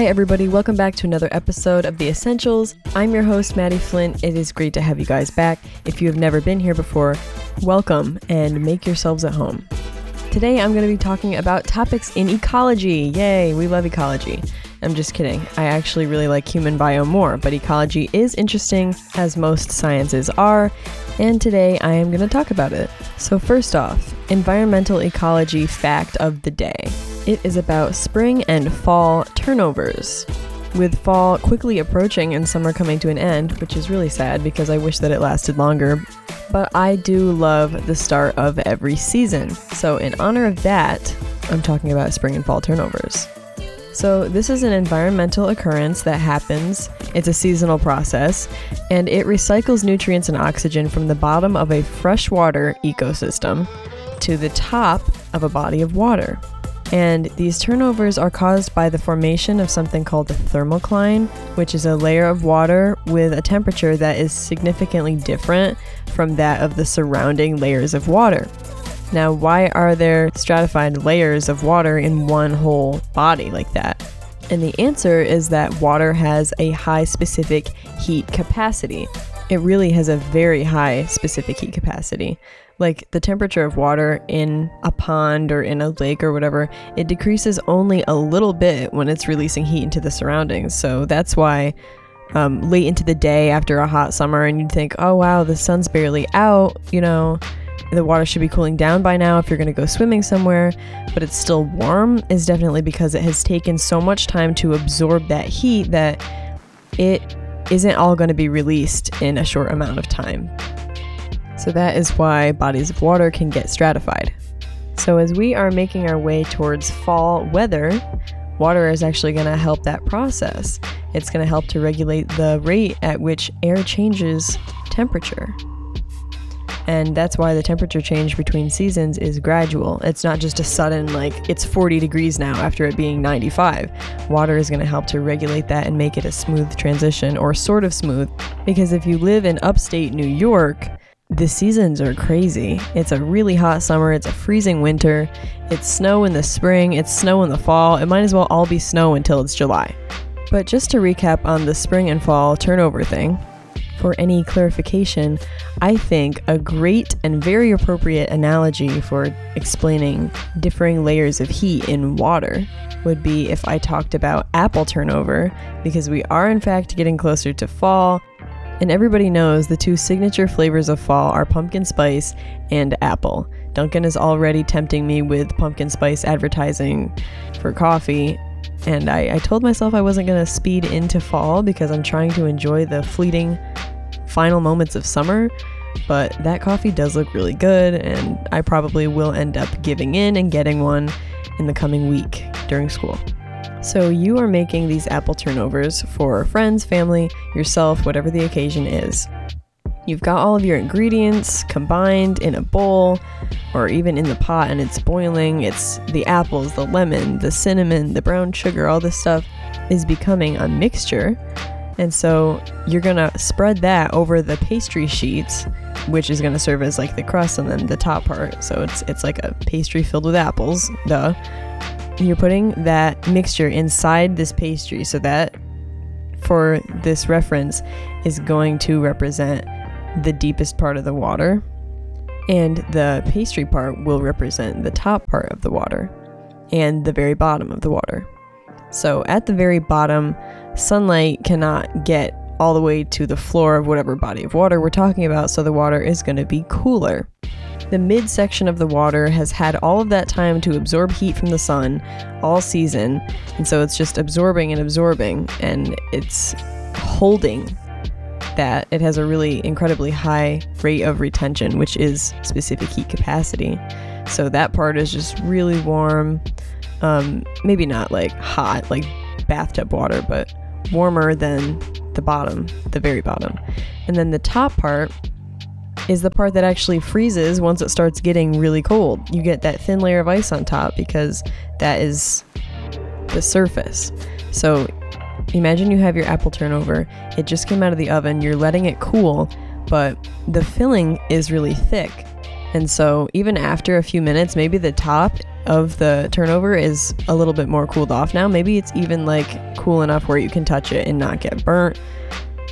Hi, everybody. Welcome back to another episode of The Essentials. I'm your host, Maddie Flint. It is great to have you guys back. If you have never been here before, welcome and make yourselves at home. Today, I'm going to be talking about topics in ecology. Yay, we love ecology. I'm just kidding. I actually really like human bio more, but ecology is interesting, as most sciences are, and today I am going to talk about it. So, first off, environmental ecology fact of the day it is about spring and fall turnovers. With fall quickly approaching and summer coming to an end, which is really sad because I wish that it lasted longer, but I do love the start of every season. So, in honor of that, I'm talking about spring and fall turnovers. So, this is an environmental occurrence that happens. It's a seasonal process, and it recycles nutrients and oxygen from the bottom of a freshwater ecosystem to the top of a body of water. And these turnovers are caused by the formation of something called a thermocline, which is a layer of water with a temperature that is significantly different from that of the surrounding layers of water. Now, why are there stratified layers of water in one whole body like that? And the answer is that water has a high specific heat capacity. It really has a very high specific heat capacity. Like the temperature of water in a pond or in a lake or whatever, it decreases only a little bit when it's releasing heat into the surroundings. So that's why um, late into the day after a hot summer, and you'd think, oh wow, the sun's barely out, you know, the water should be cooling down by now if you're going to go swimming somewhere, but it's still warm is definitely because it has taken so much time to absorb that heat that it isn't all going to be released in a short amount of time. So that is why bodies of water can get stratified. So as we are making our way towards fall weather, water is actually going to help that process. It's going to help to regulate the rate at which air changes temperature. And that's why the temperature change between seasons is gradual. It's not just a sudden, like, it's 40 degrees now after it being 95. Water is going to help to regulate that and make it a smooth transition, or sort of smooth. Because if you live in upstate New York, the seasons are crazy. It's a really hot summer, it's a freezing winter, it's snow in the spring, it's snow in the fall. It might as well all be snow until it's July. But just to recap on the spring and fall turnover thing, for any clarification, I think a great and very appropriate analogy for explaining differing layers of heat in water would be if I talked about apple turnover, because we are in fact getting closer to fall, and everybody knows the two signature flavors of fall are pumpkin spice and apple. Dunkin' is already tempting me with pumpkin spice advertising for coffee, and I, I told myself I wasn't going to speed into fall because I'm trying to enjoy the fleeting final moments of summer. But that coffee does look really good, and I probably will end up giving in and getting one in the coming week during school. So, you are making these apple turnovers for friends, family, yourself, whatever the occasion is. You've got all of your ingredients combined in a bowl or even in the pot and it's boiling. It's the apples, the lemon, the cinnamon, the brown sugar, all this stuff is becoming a mixture. And so you're gonna spread that over the pastry sheets, which is gonna serve as like the crust and then the top part. So it's it's like a pastry filled with apples, duh. You're putting that mixture inside this pastry so that for this reference is going to represent the deepest part of the water and the pastry part will represent the top part of the water and the very bottom of the water. So at the very bottom, sunlight cannot get all the way to the floor of whatever body of water we're talking about, so the water is going to be cooler. The midsection of the water has had all of that time to absorb heat from the sun all season, and so it's just absorbing and absorbing, and it's holding that. It has a really incredibly high rate of retention, which is specific heat capacity. So that part is just really warm. Um, maybe not like hot, like bathtub water, but warmer than the bottom, the very bottom. And then the top part is the part that actually freezes once it starts getting really cold. You get that thin layer of ice on top because that is the surface. So imagine you have your apple turnover, it just came out of the oven, you're letting it cool, but the filling is really thick. And so, even after a few minutes, maybe the top of the turnover is a little bit more cooled off now. Maybe it's even like cool enough where you can touch it and not get burnt.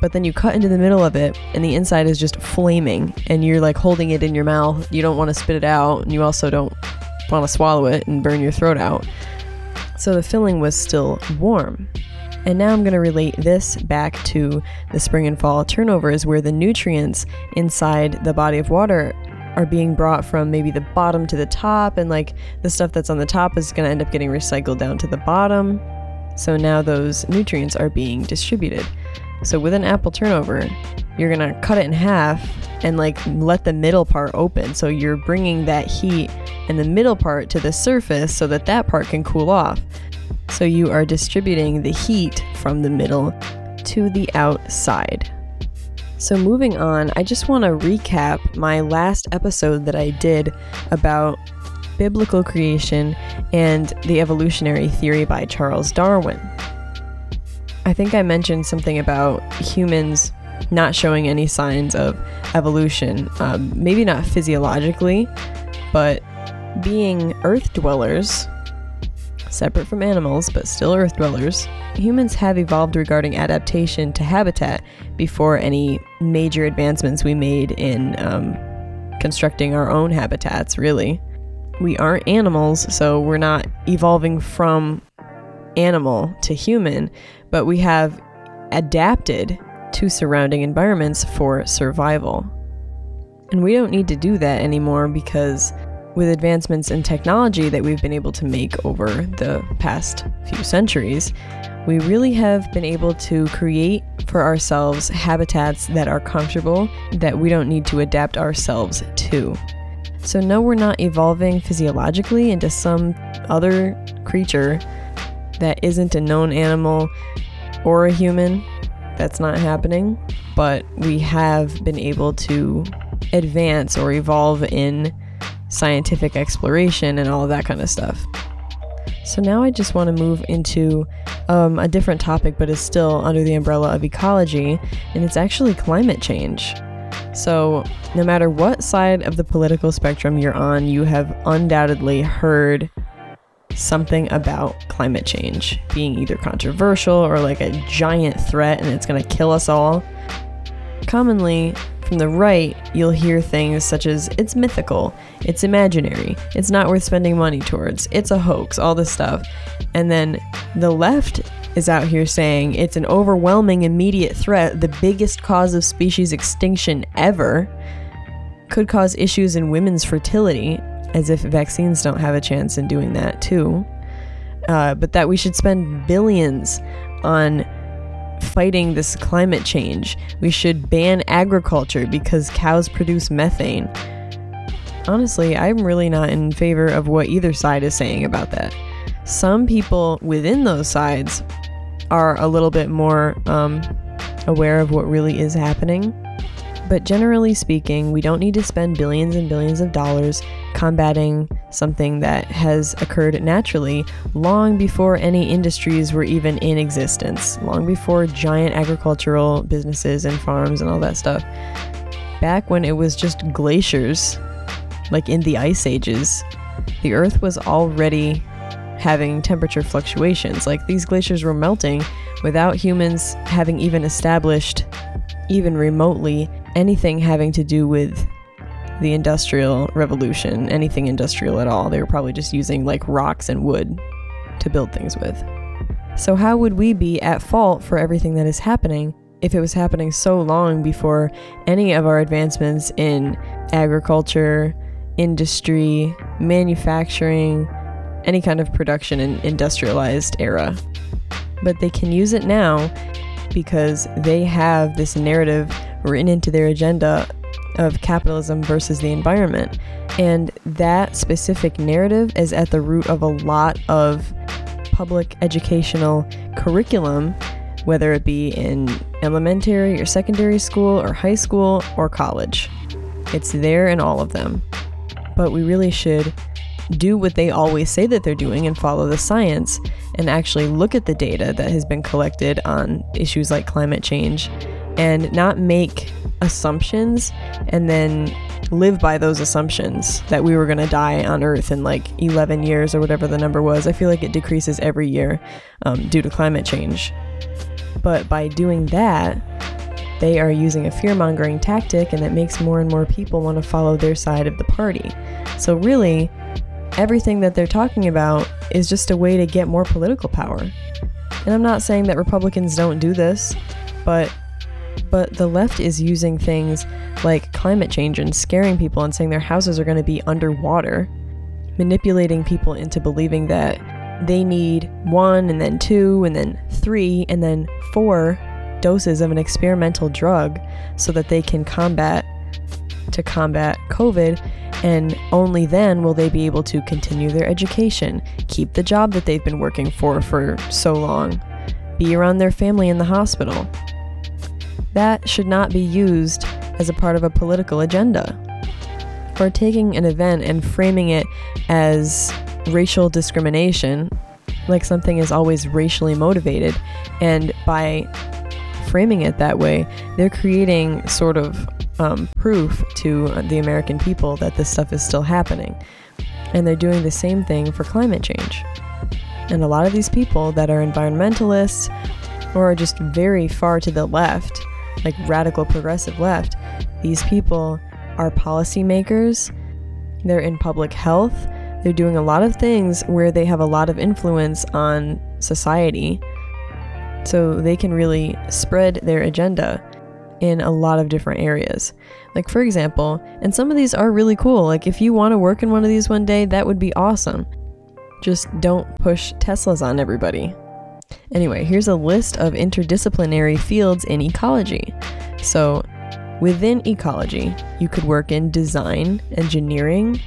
But then you cut into the middle of it, and the inside is just flaming, and you're like holding it in your mouth. You don't want to spit it out, and you also don't want to swallow it and burn your throat out. So the filling was still warm. And now I'm going to relate this back to the spring and fall turnovers, where the nutrients inside the body of water are being brought from maybe the bottom to the top, and like the stuff that's on the top is going to end up getting recycled down to the bottom. So now those nutrients are being distributed. So with an apple turnover, you're going to cut it in half and like let the middle part open. So you're bringing that heat and the middle part to the surface so that that part can cool off. So you are distributing the heat from the middle to the outside. So, moving on, I just want to recap my last episode that I did about biblical creation and the evolutionary theory by Charles Darwin. I think I mentioned something about humans not showing any signs of evolution, um, maybe not physiologically, but being earth dwellers, separate from animals, but still earth dwellers, humans have evolved regarding adaptation to habitat before any major advancements we made in um, constructing our own habitats, really. We aren't animals, so we're not evolving from animal to human, but we have adapted to surrounding environments for survival. And we don't need to do that anymore because with advancements in technology that we've been able to make over the past few centuries, we really have been able to create for ourselves habitats that are comfortable that we don't need to adapt ourselves to. So, no, we're not evolving physiologically into some other creature that isn't a known animal or a human. That's not happening. But we have been able to advance or evolve in scientific exploration and all of that kind of stuff. So now I just want to move into um, a different topic, but is still under the umbrella of ecology, and it's actually climate change. So, no matter what side of the political spectrum you're on, you have undoubtedly heard something about climate change being either controversial or like a giant threat and it's going to kill us all. Commonly, from the right, you'll hear things such as it's mythical, it's imaginary, it's not worth spending money towards, it's a hoax, all this stuff. And then the left is out here saying it's an overwhelming immediate threat, the biggest cause of species extinction ever, could cause issues in women's fertility, as if vaccines don't have a chance in doing that too. Uh, but that we should spend billions on fighting this climate change. We should ban agriculture because cows produce methane. Honestly, I'm really not in favor of what either side is saying about that. Some people within those sides are a little bit more um, aware of what really is happening. But generally speaking, we don't need to spend billions and billions of dollars combating something that has occurred naturally long before any industries were even in existence, long before giant agricultural businesses and farms and all that stuff. Back when it was just glaciers, like in the ice ages, the earth was already having temperature fluctuations. Like these glaciers were melting without humans having even established, even remotely, anything having to do with the industrial revolution, anything industrial at all. They were probably just using like rocks and wood to build things with. So, how would we be at fault for everything that is happening if it was happening so long before any of our advancements in agriculture, industry, manufacturing, any kind of production and industrialized era? But they can use it now because they have this narrative written into their agenda of capitalism versus the environment. And that specific narrative is at the root of a lot of public educational curriculum, whether it be in elementary or secondary school or high school or college. It's there in all of them. But we really should do what they always say that they're doing and follow the science and actually look at the data that has been collected on issues like climate change and not make assumptions and then live by those assumptions that we were going to die on Earth in like 11 years or whatever the number was. I feel like it decreases every year um, due to climate change. But by doing that, they are using a fear mongering tactic, and it makes more and more people want to follow their side of the party. So, really, everything that they're talking about is just a way to get more political power. And I'm not saying that Republicans don't do this, but but the left is using things like climate change and scaring people and saying their houses are going to be underwater, manipulating people into believing that they need one and then two and then three and then four doses of an experimental drug so that they can combat to combat COVID and only then will they be able to continue their education, keep the job that they've been working for for so long, be around their family in the hospital. That should not be used as a part of a political agenda. Or taking an event and framing it as racial discrimination, like something is always racially motivated, and by framing it that way, they're creating sort of um, proof to the American people that this stuff is still happening. And they're doing the same thing for climate change. And a lot of these people that are environmentalists or are just very far to the left, like radical progressive left, these people are policymakers, they're in public health, they're doing a lot of things where they have a lot of influence on society. So they can really spread their agenda in a lot of different areas. Like, for example, and some of these are really cool. Like, if you want to work in one of these one day, that would be awesome. Just don't push Teslas on everybody. Anyway, here's a list of interdisciplinary fields in ecology. So, within ecology, you could work in design, engineering,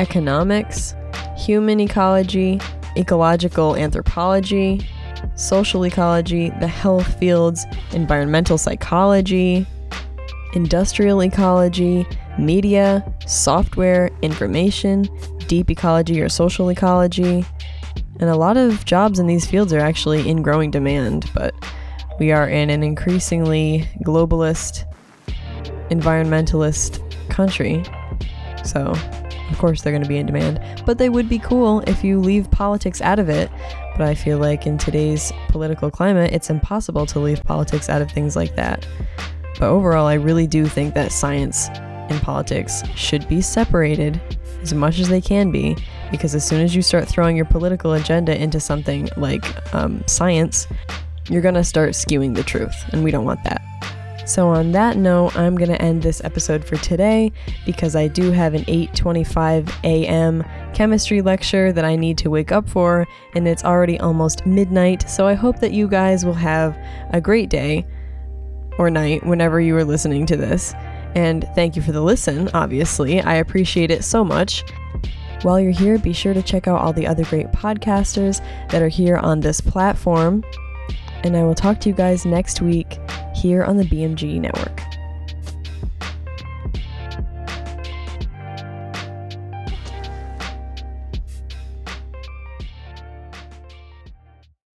economics, human ecology, ecological anthropology, social ecology, the health fields, environmental psychology, industrial ecology, media, software, information, deep ecology or social ecology. And a lot of jobs in these fields are actually in growing demand, but we are in an increasingly globalist, environmentalist country. So, of course, they're going to be in demand. But they would be cool if you leave politics out of it but I feel like in today's political climate, it's impossible to leave politics out of things like that. But overall, I really do think that science and politics should be separated as much as they can be, because as soon as you start throwing your political agenda into something like um, science, you're gonna start skewing the truth, and we don't want that. So on that note, I'm going to end this episode for today because I do have an 8:25 a.m. chemistry lecture that I need to wake up for and it's already almost midnight. So I hope that you guys will have a great day or night whenever you are listening to this. And thank you for the listen, obviously. I appreciate it so much. While you're here, be sure to check out all the other great podcasters that are here on this platform. And I will talk to you guys next week here on the BMG Network.